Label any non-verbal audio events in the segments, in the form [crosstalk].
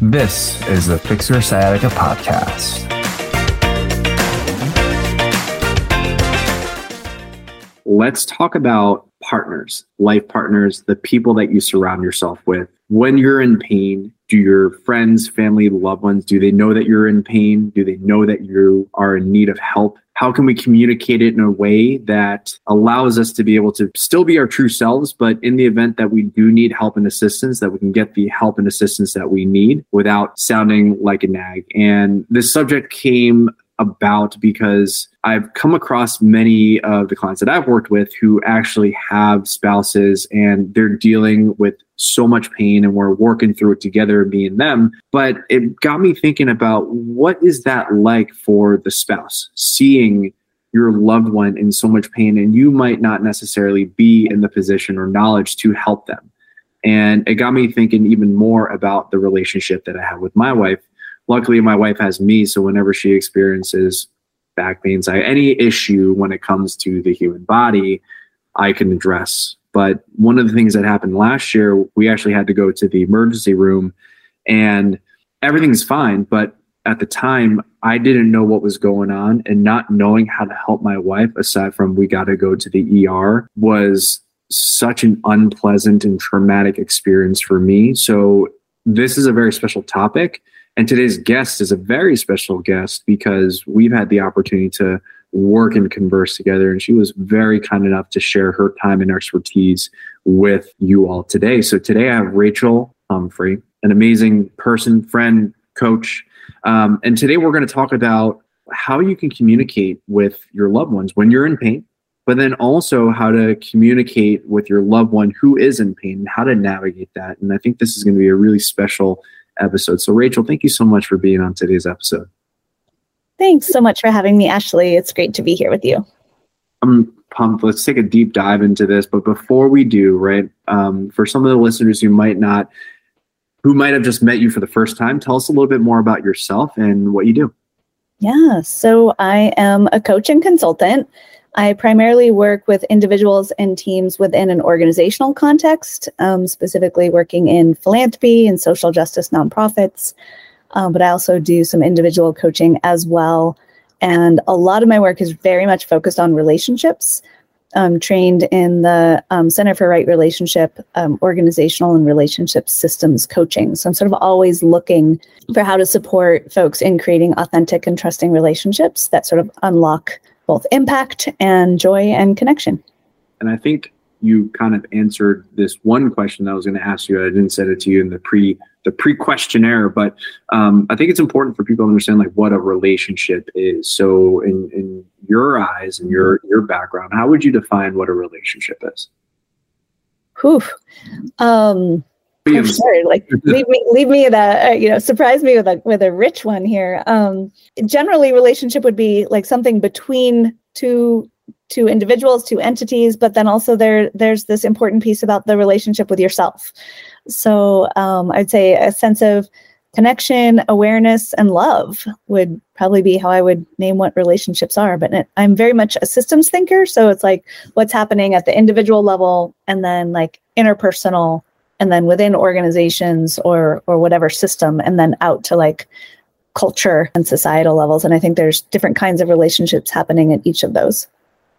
This is the Fix Your Sciatica podcast. Let's talk about partners, life partners, the people that you surround yourself with. When you're in pain, do your friends, family, loved ones, do they know that you're in pain? Do they know that you are in need of help? How can we communicate it in a way that allows us to be able to still be our true selves, but in the event that we do need help and assistance, that we can get the help and assistance that we need without sounding like a nag? And this subject came about because I've come across many of the clients that I've worked with who actually have spouses and they're dealing with so much pain and we're working through it together me and them. But it got me thinking about what is that like for the spouse? Seeing your loved one in so much pain and you might not necessarily be in the position or knowledge to help them. And it got me thinking even more about the relationship that i have with my wife luckily my wife has me so whenever she experiences back pain any issue when it comes to the human body i can address but one of the things that happened last year, we actually had to go to the emergency room and everything's fine. But at the time, I didn't know what was going on and not knowing how to help my wife, aside from we got to go to the ER, was such an unpleasant and traumatic experience for me. So, this is a very special topic. And today's guest is a very special guest because we've had the opportunity to work and converse together. And she was very kind enough to share her time and expertise with you all today. So today I have Rachel Humphrey, an amazing person, friend, coach. Um, and today we're going to talk about how you can communicate with your loved ones when you're in pain, but then also how to communicate with your loved one who is in pain and how to navigate that. And I think this is going to be a really special episode. So, Rachel, thank you so much for being on today's episode. Thanks so much for having me, Ashley. It's great to be here with you. I'm pumped. Let's take a deep dive into this. But before we do, right, um, for some of the listeners who might not, who might have just met you for the first time, tell us a little bit more about yourself and what you do. Yeah, so I am a coach and consultant. I primarily work with individuals and teams within an organizational context, um, specifically working in philanthropy and social justice nonprofits um, but I also do some individual coaching as well. And a lot of my work is very much focused on relationships. I'm trained in the um, Center for Right Relationship, um, organizational and relationship systems coaching. So I'm sort of always looking for how to support folks in creating authentic and trusting relationships that sort of unlock both impact and joy and connection. And I think you kind of answered this one question that I was going to ask you. I didn't send it to you in the pre the pre questionnaire, but um, I think it's important for people to understand like what a relationship is. So, in in your eyes and your your background, how would you define what a relationship is? Whew. Um, I'm sorry. Like leave me, leave me the, uh, you know, surprise me with a with a rich one here. Um, generally, relationship would be like something between two two individuals, two entities, but then also there there's this important piece about the relationship with yourself. So um, I'd say a sense of connection, awareness, and love would probably be how I would name what relationships are. But I'm very much a systems thinker, so it's like what's happening at the individual level, and then like interpersonal, and then within organizations or or whatever system, and then out to like culture and societal levels. And I think there's different kinds of relationships happening at each of those.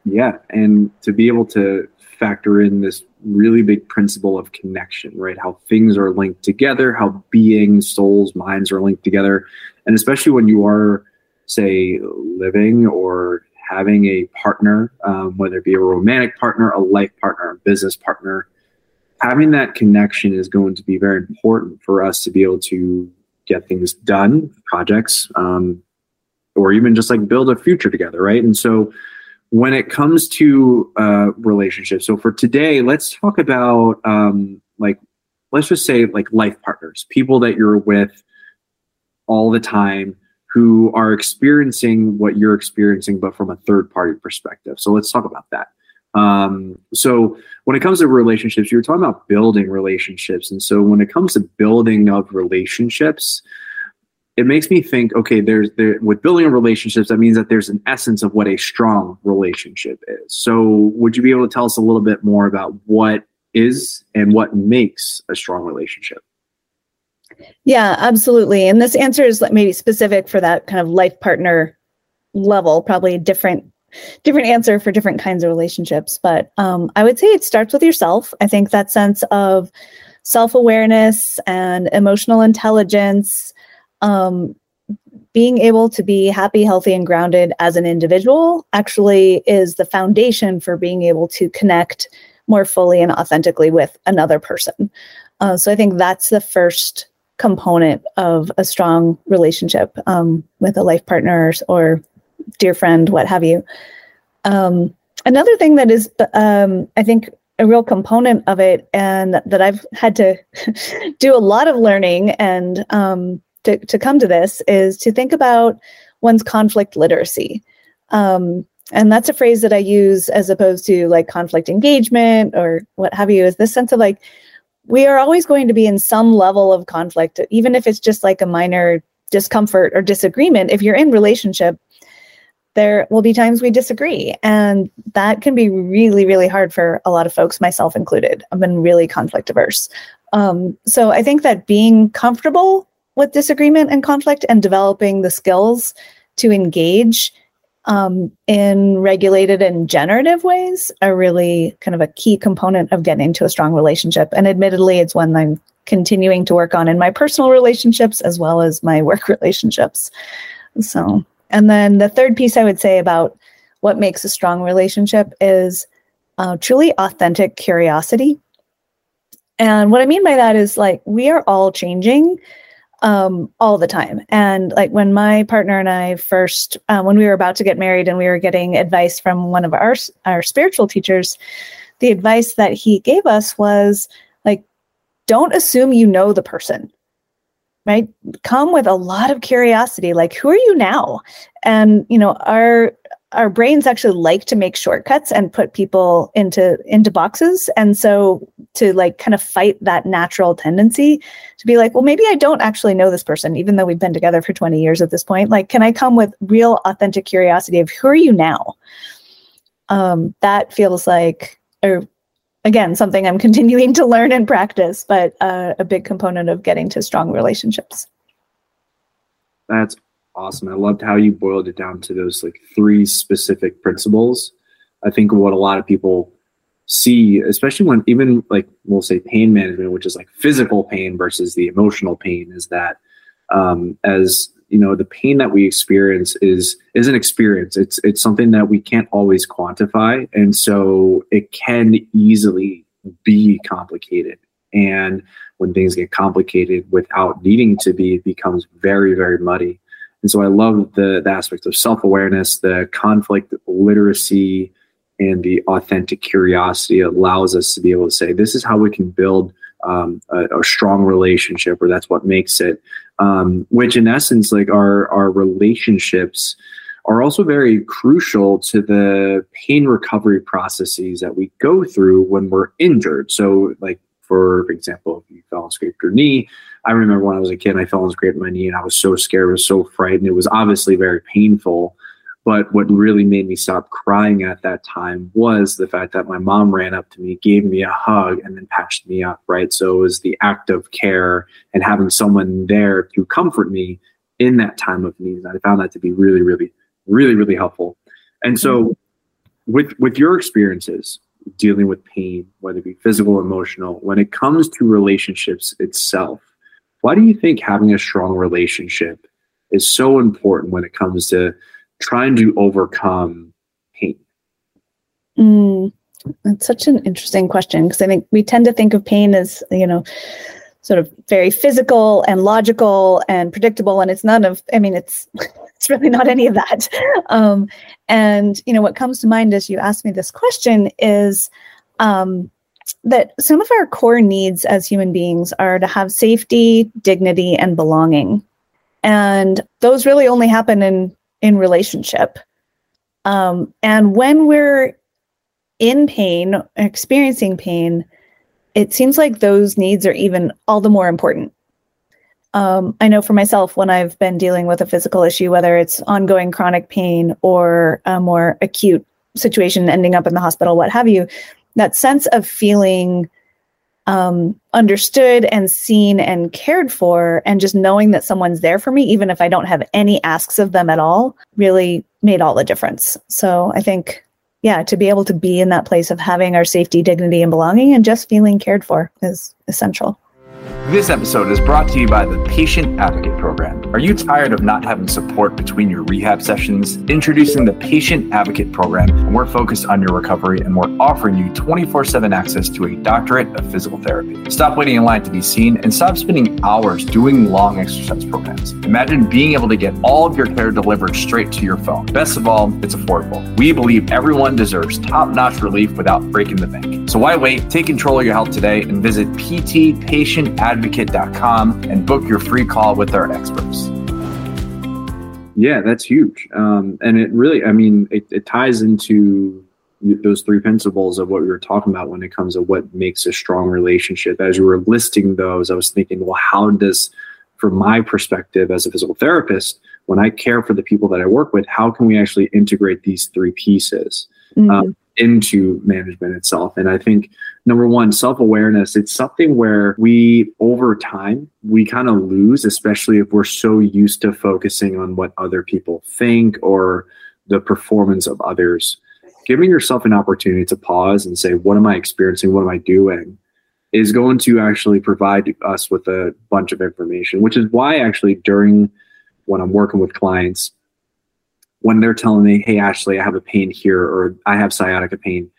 Yeah. And to be able to factor in this really big principle of connection, right? How things are linked together, how beings, souls, minds are linked together. And especially when you are, say, living or having a partner, um, whether it be a romantic partner, a life partner, a business partner, having that connection is going to be very important for us to be able to get things done, projects, um, or even just like build a future together, right? And so, when it comes to uh, relationships, so for today, let's talk about um, like let's just say like life partners, people that you're with all the time who are experiencing what you're experiencing, but from a third party perspective. So let's talk about that. Um, so when it comes to relationships, you're talking about building relationships, and so when it comes to building of relationships, it makes me think okay there's there with building a relationships that means that there's an essence of what a strong relationship is. So would you be able to tell us a little bit more about what is and what makes a strong relationship? Yeah, absolutely. And this answer is maybe specific for that kind of life partner level, probably a different different answer for different kinds of relationships. But um, I would say it starts with yourself. I think that sense of self awareness and emotional intelligence, um, being able to be happy, healthy, and grounded as an individual actually is the foundation for being able to connect more fully and authentically with another person. Uh, so I think that's the first component of a strong relationship um, with a life partner or dear friend, what have you. Um, another thing that is, um, I think, a real component of it, and that I've had to [laughs] do a lot of learning and um, to, to come to this, is to think about one's conflict literacy. Um, and that's a phrase that I use as opposed to like conflict engagement or what have you, is this sense of like, we are always going to be in some level of conflict, even if it's just like a minor discomfort or disagreement. If you're in relationship, there will be times we disagree. And that can be really, really hard for a lot of folks, myself included. I've been really conflict averse. Um, so I think that being comfortable with disagreement and conflict and developing the skills to engage um, in regulated and generative ways are really kind of a key component of getting to a strong relationship. And admittedly, it's one I'm continuing to work on in my personal relationships as well as my work [laughs] relationships. So and then the third piece I would say about what makes a strong relationship is uh, truly authentic curiosity. And what I mean by that is like we are all changing um, all the time. And like when my partner and I first, uh, when we were about to get married and we were getting advice from one of our our spiritual teachers, the advice that he gave us was like, don't assume you know the person right come with a lot of curiosity like who are you now? And you know our our brains actually like to make shortcuts and put people into into boxes. And so to like kind of fight that natural tendency to be like well maybe i don't actually know this person even though we've been together for 20 years at this point. Like can i come with real authentic curiosity of who are you now? Um that feels like a again something i'm [laughs] continuing to learn and practice but uh, a big component of getting to strong relationships. That's awesome. I loved how you boiled it down to those like three specific principles. I think what a lot of people see especially when even like we'll say pain management which is like physical pain versus the emotional pain is that um, as you know the pain that we experience is is an experience. It's it's something that we can't always quantify. And so it can easily be complicated. And when things get complicated without needing to be it becomes very very muddy. And so i love the, the aspect of self-awareness the conflict literacy and the authentic curiosity allows us to be able to say this is how we can build um, a, a, strong relationship or that's what makes it um, which in essence like our our relationships are also very crucial to the pain recovery processes that we go through when we're injured. So like for example if you fell and scraped your knee i remember when i was a kid i fell and scraped my knee and i was so scared I was so frightened. It was obviously very painful but what really made me stop crying at that time was the fact that my mom ran up to me, gave me a hug, and then patched me up, right? So it was the act of care and having someone there to comfort me in that time of need. I found that to be really, really, really, really helpful. And so mm-hmm. with with your experiences dealing with pain, whether it be physical or emotional, when it comes to relationships itself, why do you think having a strong relationship is so important when it comes to trying to overcome pain? Mm, that's such an interesting question because I think we tend to think of pain as, you know, sort of very physical and logical and predictable and it's none of i mean it's [laughs] it's really not any of that um, and you know what comes to mind as you ask me this question is um, that some of our core needs as human beings are to have safety dignity and belonging and those really only happen in in relationship. Um, and when we're in pain, experiencing pain, it seems like those needs are even all the more important. Um, I know for myself, when I've been dealing with a physical issue, whether it's ongoing chronic pain or a more acute situation ending up in the hospital, what have you, that sense of feeling um, understood and seen and cared for, and just knowing that someone's there for me, even if I don't have any asks of them at all, really made all the difference. So I think, yeah, to be able to be in that place of having our safety, dignity, and belonging and just feeling cared for is essential. This episode is brought to you by the Patient Advocate Program. Are you tired of not having support between your rehab sessions? Introducing the Patient Advocate Program, and we're focused on your recovery and we're offering you 24 7 access to a doctorate of physical therapy. Stop waiting in line to be seen and stop spending hours doing long exercise programs. Imagine being able to get all of your care delivered straight to your phone. Best of all, it's affordable. We believe everyone deserves top notch relief without breaking the bank. So why wait? Take control of your health today and visit ptpatientadvocate advocate.com and book your free call with our experts. Yeah, that's huge. Um, and it really, I mean, it, it ties into those three principles of what we were talking about when it comes to what makes a strong relationship. As you were listing those, I was thinking, well, how does, from my perspective as a physical therapist, when I care for the people that I work with, how can we actually integrate these three pieces? Mm-hmm. Um, into management itself. And I think number one, self awareness, it's something where we, over time, we kind of lose, especially if we're so used to focusing on what other people think or the performance of others. Giving yourself an opportunity to pause and say, what am I experiencing? What am I doing? Is going to actually provide us with a bunch of information, which is why actually during when I'm working with clients, when they're telling me, hey, Ashley, I have a pain here or I have sciatica pain,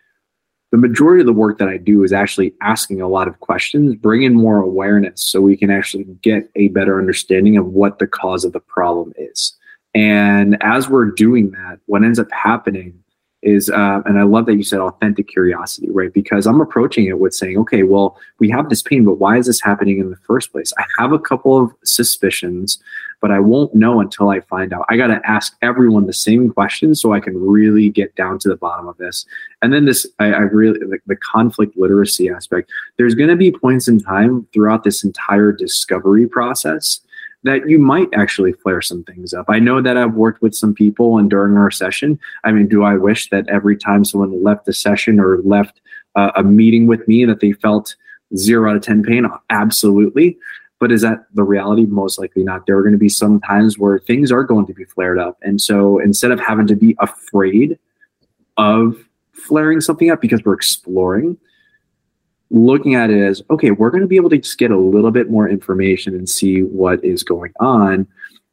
the majority of the work that I do is actually asking a lot of questions, bringing more awareness so we can actually get a better understanding of what the cause of the problem is. And as we're doing that, what ends up happening is uh, and i love that you said authentic curiosity right because i'm approaching it with saying okay well we have this pain but why is this happening in the first place i have a couple of suspicions but i won't know until i find out i got to ask everyone the same questions so i can really get down to the bottom of this and then this i, I really like the conflict literacy aspect there's going to be points in time throughout this entire discovery process that you might actually flare some things up. I know that I've worked with some people and during our session, I mean, do I wish that every time someone left the session or left uh, a meeting with me that they felt zero out of 10 pain? Absolutely. But is that the reality? Most likely not. There are going to be some times where things are going to be flared up. And so instead of having to be afraid of flaring something up because we're exploring, looking at it as okay we're going to be able to just get a little bit more information and see what is going on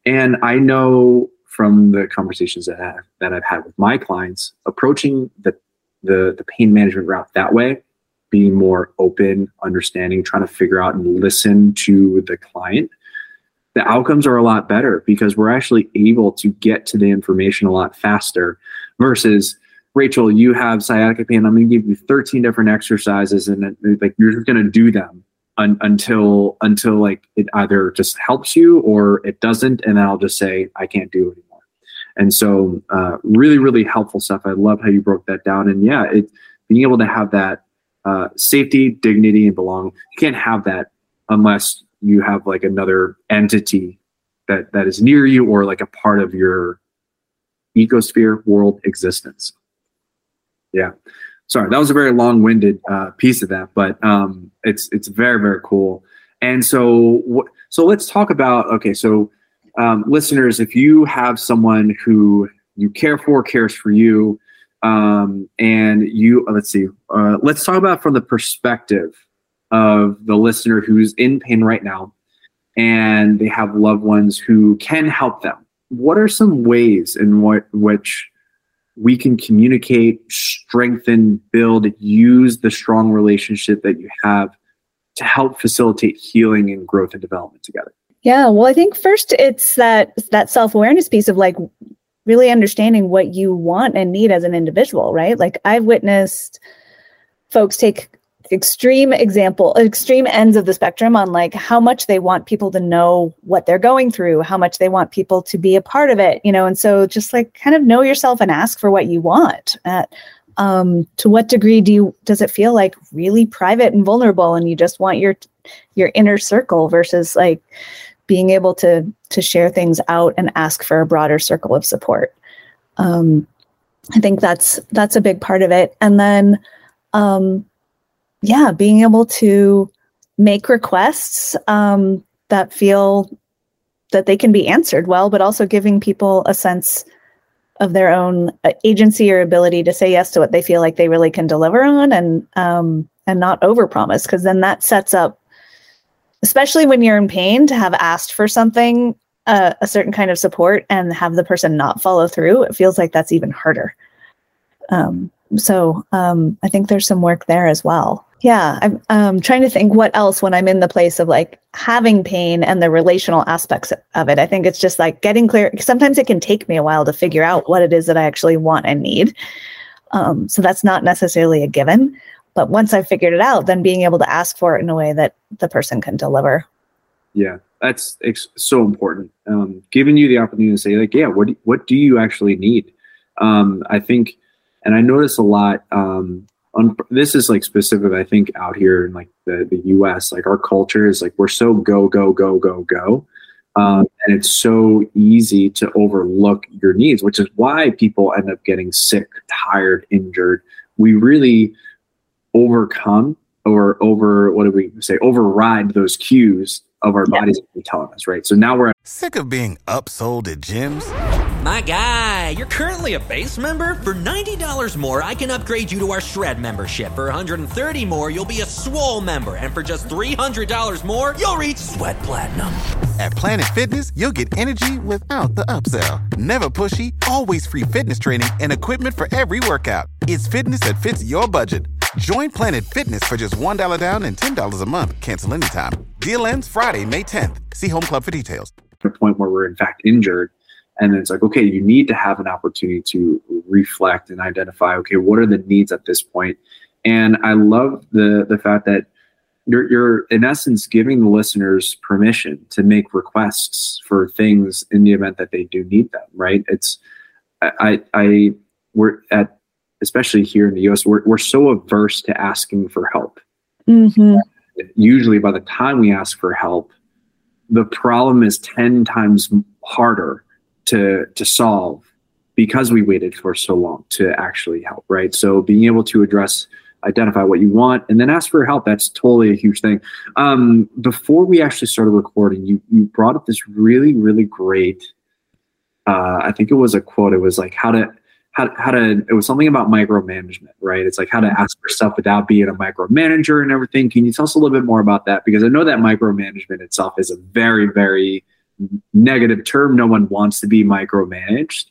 and i know from the conversations that, I have, that i've had with my clients approaching the, the the pain management route that way being more open understanding trying to figure out and listen to the client the outcomes are a lot better because we're actually able to get to the information a lot faster versus Rachel, you have sciatica pain. I'm going to give you 13 different exercises, and like you're just going to do them un- until until like it either just helps you or it doesn't, and then I'll just say I can't do it anymore. And so, uh, really, really helpful stuff. I love how you broke that down, and yeah, it being able to have that uh, safety, dignity, and belong. You can't have that unless you have like another entity that that is near you or like a part of your ecosphere world existence. Yeah. Sorry, that was a very long-winded uh, piece of that, but um, it's it's very very cool. And so so let's talk about okay. So um, listeners, if you have someone who you care for, cares for you, um, and you uh, let's see, uh, let's talk about from the perspective of the listener who's in pain right now, and they have loved ones who can help them. What are some ways in what which we can communicate, strengthen, build, use the strong relationship that you have to help facilitate healing and growth and development together. Yeah, well, I think first it's that that self-awareness piece of like really understanding what you want and need as an individual, right? Like I've witnessed folks take extreme example extreme ends of the spectrum on like how much they want people to know what they're going through how much they want people to be a part of it you know and so just like kind of know yourself and ask for what you want at um, to what degree do you does it feel like really private and vulnerable and you just want your your inner circle versus like being able to to share things out and ask for a broader circle of support. Um, i think that's that's a big part of it. And then um, yeah, being able to make requests um, that feel that they can be answered well, but also giving people a sense of their own uh, agency or ability to say yes to what they feel like they really can deliver on and um, and not overpromise because then that sets up especially when you're in pain to have asked for something uh, a certain kind of support and have the person not follow through it feels like that's even harder. Um, so um, i think there's some work there as well. Yeah i'm um, trying to think what else when i'm in the place of like having pain and the relational aspects of it. I think it's just like getting clear sometimes it can take me a while to figure out what it is that i actually want and need. Um, so that's not necessarily a given but once i've figured it out then being able to ask for it in a way that the person can deliver. Yeah that's ex- so important. Um, giving you the opportunity to say like yeah what, what do you actually need? Um, i think and i notice a lot um, on, this is like specific i think out here in like the, the us like our culture is like we're so go go go go go um, and it's so easy to overlook your needs which is why people end up getting sick tired injured. We really overcome or over what do we say override those cues of our yeah. bodies telling us right so now we're sick of being upsold at gyms my guy, you're currently a base member? For $90 more, I can upgrade you to our Shred membership. For 130 more, you'll be a Swole member. And for just $300 more, you'll reach Sweat Platinum. At Planet Fitness, you'll get energy without the upsell. Never pushy, always free fitness training and equipment for every workout. It's fitness that fits your budget. Join Planet Fitness for just $1 down and $10 a month. Cancel anytime. Deal ends Friday, May 10th. See Home Club for details. The point where we're in fact injured and then it's like okay you need to have an opportunity to reflect and identify okay what are the needs at this point? and i love the the fact that you're, you're in essence giving the listeners permission to make requests for things in the event that they do need them right it's i i we're at especially here in the us we're, we're so averse to asking for help. Mm-hmm. usually by the time we ask for help the problem is 10 times harder to to solve because we waited for so long to actually help right? So being able to address identify what you want and then ask for help that's totally a huge thing. Um, before we actually started recording you you brought up this really really great uh, i think it was a quote it was like how to how, to it was something about micromanagement right it's like how to ask for stuff without being a micromanager and everything can you tell us a little bit more about that because i know that micromanagement itself is a very very negative term. No one wants to be micromanaged.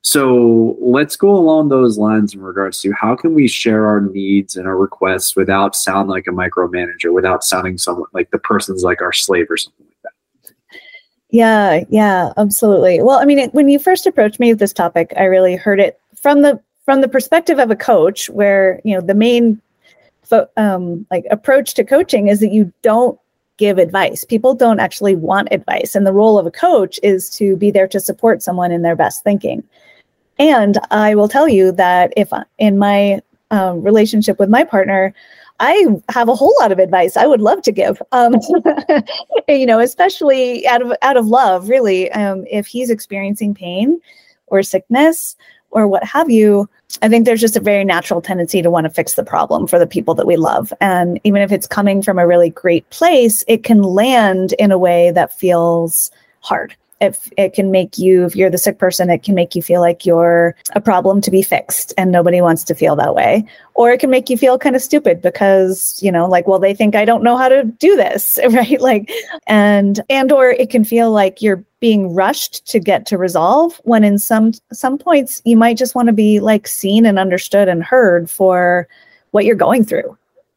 So let's go along those lines in regards to how can we share our needs and our requests without sound like a micromanager, without sounding someone like the person's like our slave or something like that. Yeah, yeah, absolutely. Well, I mean, it, when you first approached me with this topic, I really heard it from the from the perspective of a coach, where you know the main um, like approach to coaching is that you don't give advice. People don't actually want advice. And the role of a coach is to be there to support someone in their best thinking. And I will tell you that if in my um, relationship with my partner, I have a whole lot of advice I would love to give. Um, [laughs] you know, especially out of out of love, really. Um, if he's experiencing pain or sickness or what have you, I think there's just a very natural tendency to want to fix the problem for the people that we love. And even if it's coming from a really great place, it can land in a way that feels hard. If it can make you if you're the sick person it can make you feel like you're a problem to be fixed and nobody wants to feel that way. Or it can make you feel kind of stupid because you know like well they think i don't know how to do this [laughs] right? Like and and or it can feel like you're being rushed to get to resolve when in some some points you might just want to be like seen and understood and heard for what you're going through.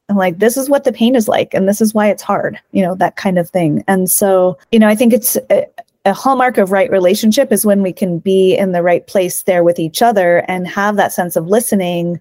And like this is what the pain is like and this is why it's hard you know that kind of thing. And so you know i think it's uh, a hallmark of right relationship is when we can be in the right place there with each other and have that sense of listening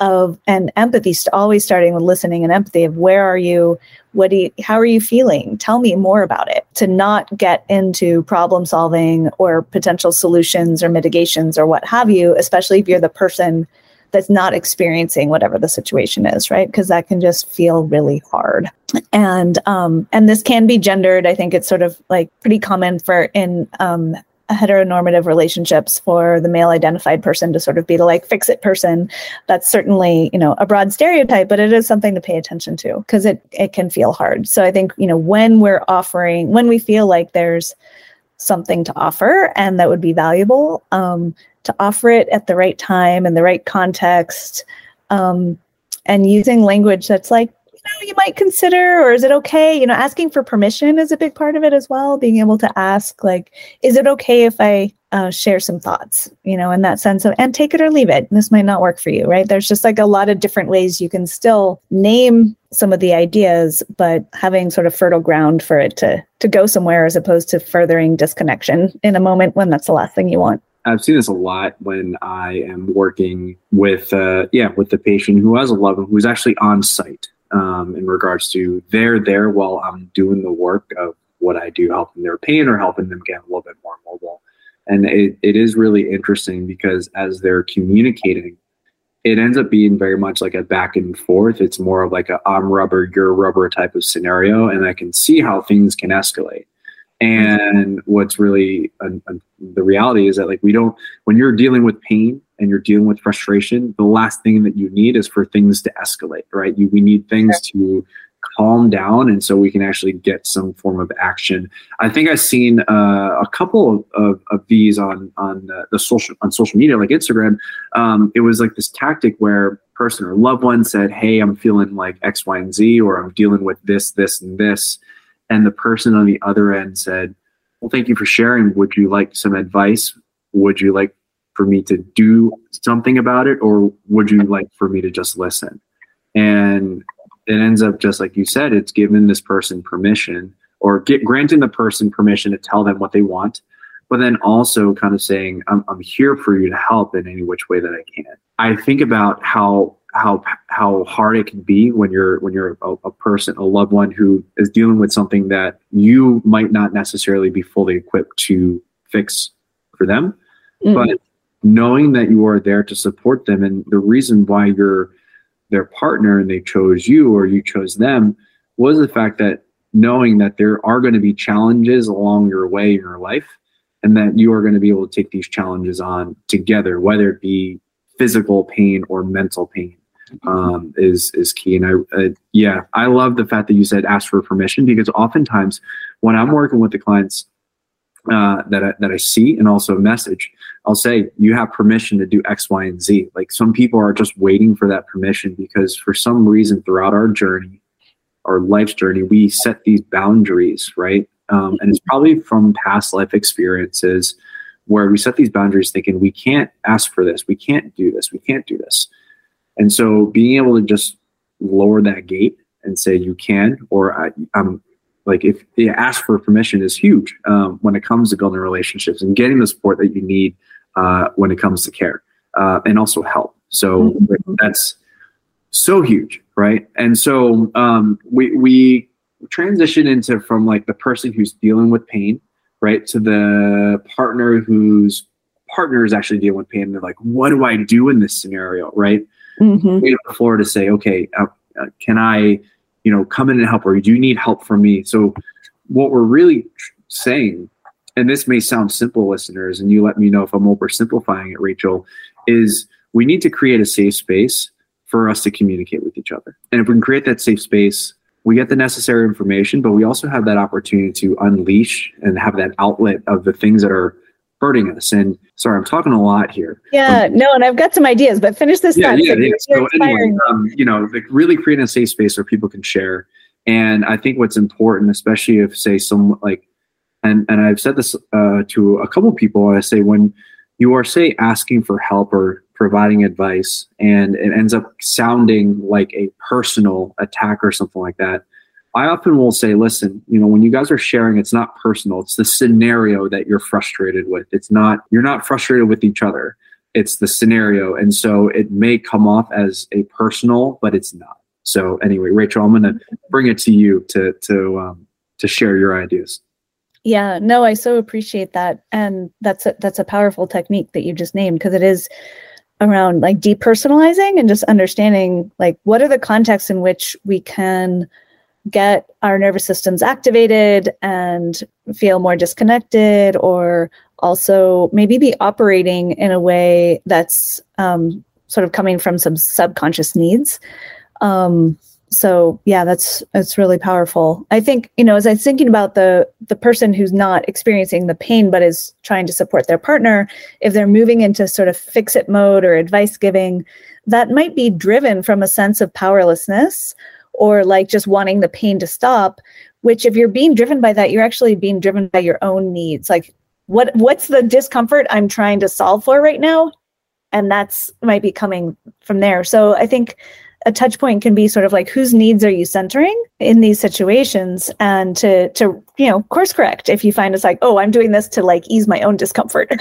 of and empathy always starting with listening and empathy of where are you? What do you how are you feeling? Tell me more about it to not get into problem solving or potential solutions or mitigations or what have you especially if you're the person that's not experiencing whatever the situation is right? Because that can just feel really hard. And um and this can be gendered. I think it's sort of like pretty common for in um heteronormative relationships for the male identified person to sort of be the like fix it person. That's certainly, you know, a broad stereotype, but it is something to pay attention to because it, it can feel hard. So I think, you know, when we're offering, when we feel like there's something to offer and that would be valuable, um, to offer it at the right time and the right context um, and using language that's like know you might consider or is it okay? You know asking for permission is a big part of it as well being able to ask like is it okay if i uh, share some thoughts you know in that sense of and take it or leave it. This might not work for you right? There's just like a lot of different ways you can still name some of the ideas but having sort of fertile ground for it to to go somewhere as opposed to furthering disconnection in a moment when that's the last thing you want. I've seen this a lot when I am working with, uh, yeah, with the patient who has a loved one who's actually on site, um, in regards to they're there while I'm doing the work of what I do, helping their pain or helping them get a little bit more mobile. And it, it is really interesting because as they're communicating, it ends up being very much like a back and forth. It's more of like a I'm rubber, you're rubber type of scenario. And I can see how things can escalate. And what's really uh, uh, the reality is that like we don't when you're dealing with pain and you're dealing with frustration, the last thing that you need is for things to escalate, right? You we need things to calm down and so we can actually get some form of action. I think i've seen uh, a couple of, of, these on on the, the, social on social media like instagram. Um, it was like this tactic where person or loved one said hey i'm feeling like x y and z or i'm dealing with this this and this and the person on the other end said, Well, thank you for sharing. Would you like some advice? Would you like for me to do something about it? Or would you like for me to just listen? And it ends up just like you said, it's giving this person permission or get, granting the person permission to tell them what they want, but then also kind of saying, I'm, I'm here for you to help in any which way that I can. I think about how how how hard it can be when you're when you're a, a, person a loved one who is dealing with something that you might not necessarily be fully equipped to fix for them mm. but knowing that you are there to support them and the reason why you're their partner and they chose you or you chose them was the fact that knowing that there are going to be challenges along your way in your life and that you are going to be able to take these challenges on together whether it be physical pain or mental pain um, is is key. And I, uh, yeah, I love the fact that you said ask for permission because oftentimes when I'm working with the clients uh, that I, that I see and also message, I'll say you have permission to do X, Y, and Z. Like some people are just waiting for that permission because for some reason throughout our journey, our life's journey, we set these boundaries, right? Um, and it's probably from past life experiences where we set these boundaries thinking we can't ask for this, we can't do this, we can't do this. And so being able to just lower that gate and say you can, or I, am like if you ask for permission is huge um, when it comes to building relationships and getting the support that you need uh, when it comes to care uh, and also help. So mm-hmm. that's so huge, right? And so um, we we transition into from like the person who's dealing with pain, right, to the partner whose partner is actually dealing with pain. And they're like, what do I do in this scenario, right? Mm-hmm. the floor to say, okay, uh, uh, can I, you know, come in and help, or do you need help from me? So, what we're really saying, and this may sound simple, listeners, and you let me know if I'm oversimplifying it, Rachel, is we need to create a safe space for us to communicate with each other. And if we can create that safe space, we get the necessary information, but we also have that opportunity to unleash and have that outlet of the things that are hurting us. And sorry, I'm talking a lot here. Yeah, um, no, and I've got some ideas, but finish this. Yeah, yeah, yeah. So anyway, um, you know, like really creating a safe space where people can share. And I think what's important, especially if say some like, and and I've said this uh, to a couple people. I say when you are say asking for help or providing advice, and it ends up sounding like a personal attack or something like that I often will say, listen, you know, when you guys are sharing, it's not personal. It's the scenario that you're frustrated with. It's not, you're not frustrated with each other. It's the scenario. And so it may come off as a personal, but it's not. So anyway, Rachel, I'm going to bring it to you to, to, um, to share your ideas. Yeah, no, I so appreciate that. And that's a, that's a powerful technique that you just named because it is around like depersonalizing and just understanding like what are the contexts in which we can get our nervous systems activated and feel more disconnected or also maybe be operating in a way that's um, sort of coming from some subconscious needs. Um, so yeah, that's that's really powerful. I think you know as I was thinking about the the person who's not experiencing the pain but is trying to support their partner, if they're moving into sort of fix it mode or advice giving, that might be driven from a sense of powerlessness or like just wanting the pain to stop. Which if you're being driven by that, you're actually being driven by your own needs. Like what what's the discomfort I'm trying to solve for right now? And that's might be coming from there. So I think a touch point can be sort of like whose needs are you centering in these situations? And to to you know course correct if you find it's like oh i'm doing this to like ease my own discomfort. [laughs]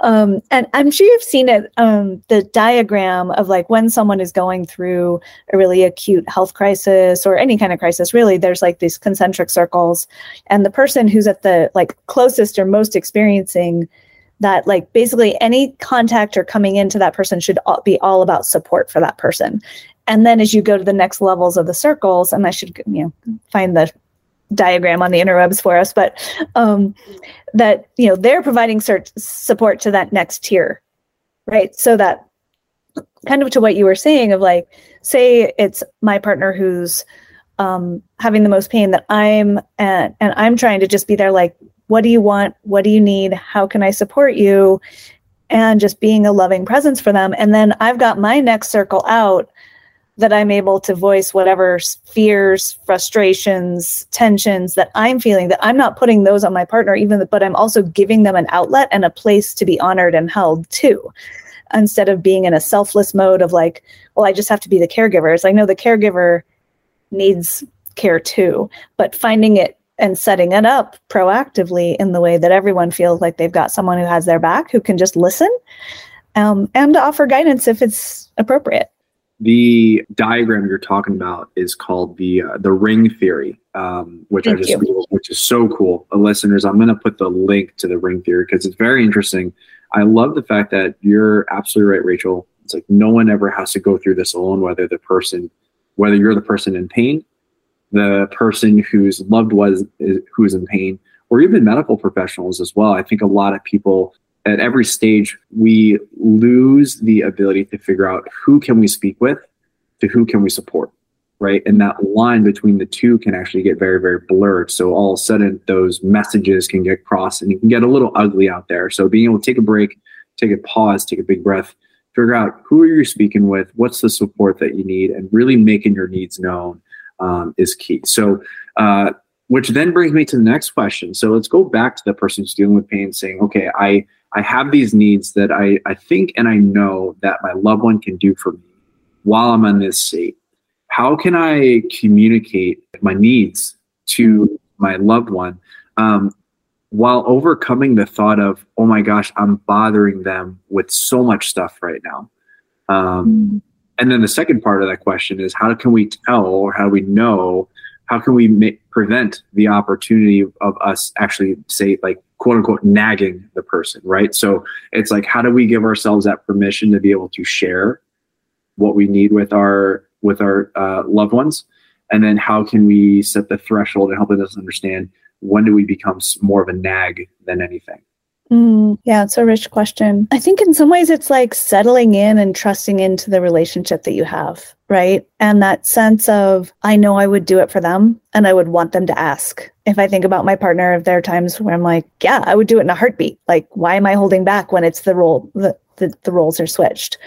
Um, and i'm sure you've seen it um, the diagram of like when someone is going through a really acute health crisis or any kind of crisis really there's like these concentric circles. And the person who's at the like closest or most experiencing that like basically any contact or coming into that person should be all about support for that person and then as you go to the next levels of the circles and i should you know find the diagram on the interwebs for us but um, that you know they're providing cert- support to that next tier right? So that kind of to what you were saying of like say it's my partner who's um, having the most pain that i'm at and i'm trying to just be there like what do you want? What do you need? How can i support you? And just being a loving presence for them. And then i've got my next circle out that I'm able to voice whatever fears, frustrations, tensions that I'm feeling, that I'm not putting those on my partner, even, but I'm also giving them an outlet and a place to be honored and held too. Instead of being in a selfless mode of like, well, I just have to be the caregiver. It's like, no, the caregiver needs care too, but finding it and setting it up proactively in the way that everyone feels like they've got someone who has their back who can just listen um, and offer guidance if it's appropriate. The diagram you're talking about is called the uh, the ring theory, um, which Thank I just which is so cool. Uh, listeners, I'm going to put the link to the ring theory because it's very interesting. I love the fact that you're absolutely right, Rachel. It's like no one ever has to go through this alone. Whether the person, whether you're the person in pain, the person whose loved was who's in pain, or even medical professionals as well. I think a lot of people at every stage we lose the ability to figure out who can we speak with to who can we support right? And that line between the two can actually get very very blurred. So all of a sudden those messages can get crossed and it can get a little ugly out there. So being able to take a break take a pause take a big breath figure out who are you speaking with what's the support that you need and really making your needs known um, is key. So uh, which then brings me to the next question. So let's go back to the person who's dealing with pain saying okay i I have these needs that I, I think and I know that my loved one can do for me while I'm in this state. How can I communicate my needs to my loved one um, while overcoming the thought of, oh my gosh, I'm bothering them with so much stuff right now? Um, mm-hmm. And then the second part of that question is how can we tell or how do we know? How can we make, prevent the opportunity of us actually say like quote unquote nagging the person, right? So it's like, how do we give ourselves that permission to be able to share what we need with our with our uh, loved ones, and then how can we set the threshold and helping us understand when do we become more of a nag than anything? Mm, yeah, it's a rich question. I think in some ways it's like settling in and trusting into the relationship that you have, right? And that sense of, I know I would do it for them and I would want them to ask. If I think about my partner, if there are times where I'm like, yeah, I would do it in a heartbeat. Like, why am I holding back when it's the role, the, the, the roles are switched?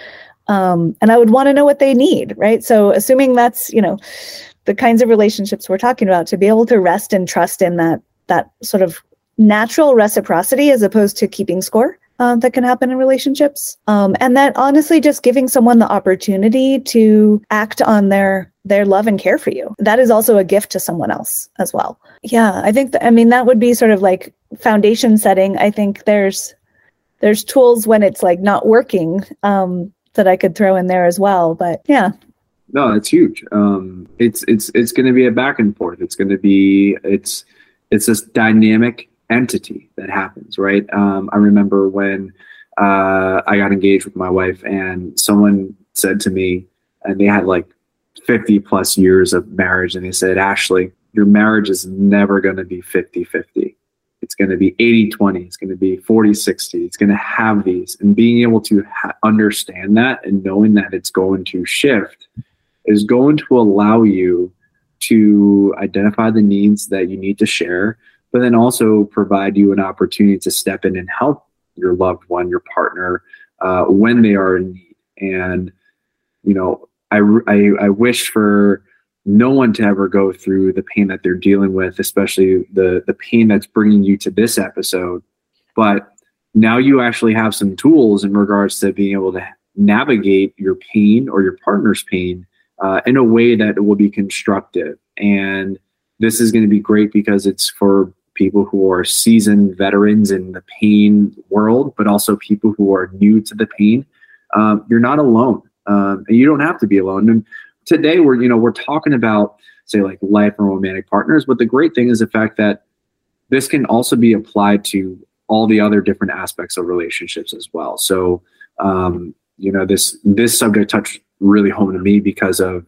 Um, and I would want to know what they need, right? So assuming that's, you know, the kinds of relationships we're talking about, to be able to rest and trust in that that sort of natural reciprocity as opposed to keeping score uh, that can happen in relationships. Um, and that honestly just giving someone the opportunity to act on their their love and care for you. That is also a gift to someone else as well. Yeah i think th- i mean that would be sort of like foundation setting. I think there's there's tools when it's like not working um, that i could throw in there as well. But yeah. No it's huge. Um, it's it's it's going to be a back and forth. It's going to be it's it's this dynamic entity that happens, right? Um, I remember when uh, I got engaged with my wife, and someone said to me, and they had like 50 plus years of marriage, and they said, Ashley, your marriage is never going to be 50 50. it's going to be 80 20 it's going to be 40 60 it's going to have these and being able to ha- understand that and knowing that it's going to shift is going to allow you to identify the needs that you need to share but then also provide you an opportunity to step in and help your loved one your partner uh, when they are in need and you know I, I, I wish for no one to ever go through the pain that they're dealing with, especially the the pain that's bringing you to this episode. But now you actually have some tools in regards to being able to navigate your pain or your partner's pain uh, in a way that will be constructive. And this is going to be great because it's for people who are seasoned veterans in the pain world, but also people who are new to the pain. Um, you're not alone, um, and you don't have to be alone. And today we're you know we're talking about say like life and romantic partners but the great thing is the fact that this can also be applied to all the other different aspects of relationships as well so um, you know this this subject touched really home to me because of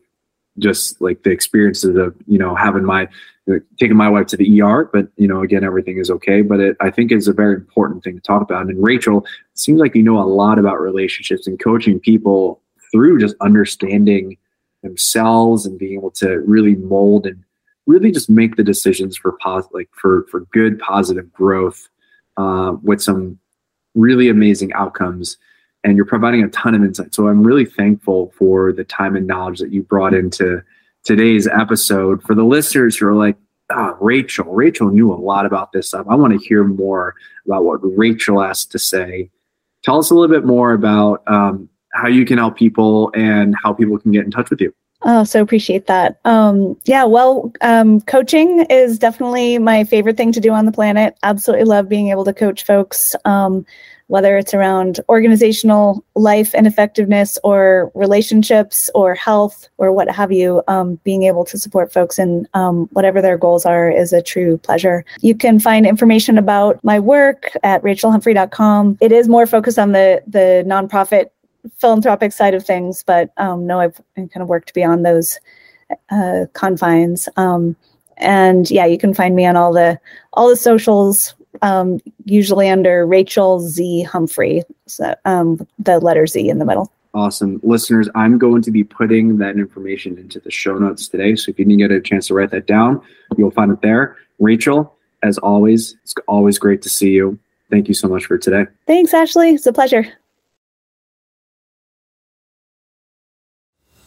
just like the experiences of you know having my taking my wife to the ER, but you know, again, everything is okay. But it, I think it's a very important thing to talk about. And Rachel, it seems like you know a lot about relationships and coaching people through just understanding themselves and being able to really mold and really just make the decisions for pos- like for for good positive growth uh, with some really amazing outcomes and you're providing a ton of insight so i'm really thankful for the time and knowledge that you brought into today's episode for the listeners who are like oh, rachel rachel knew a lot about this stuff i want to hear more about what rachel has to say tell us a little bit more about um, how you can help people and how people can get in touch with you. Oh, so appreciate that. Um, yeah, well, um, coaching is definitely my favorite thing to do on the planet. Absolutely love being able to coach folks, um, whether it's around organizational life and effectiveness or relationships or health or what have you. Um, being able to support folks in um, whatever their goals are is a true pleasure. You can find information about my work at rachelhumphrey.com. It is more focused on the the nonprofit philanthropic side of things, but um, no, I've kind of worked beyond those uh, confines. Um, and yeah, you can find me on all the all the socials, um, usually under Rachel Z Humphrey, so, um, the letter Z in the middle. Awesome. Listeners, I'm going to be putting that information into the show notes today. So if you didn't get a chance to write that down, you'll find it there. Rachel, as always, it's always great to see you. Thank you so much for today. Thanks, Ashley. It's a pleasure.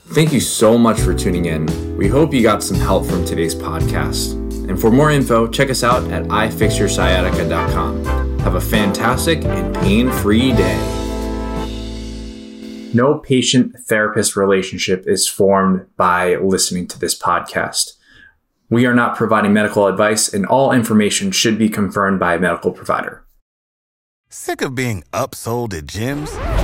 Thank you so much for tuning in. We hope you got some help from today's podcast. And for more info, check us out at ifixyoursciatica.com. Have a fantastic and pain free day. No patient therapist relationship is formed by listening to this podcast. We are not providing medical advice, and all information should be confirmed by a medical provider. Sick of being upsold at gyms?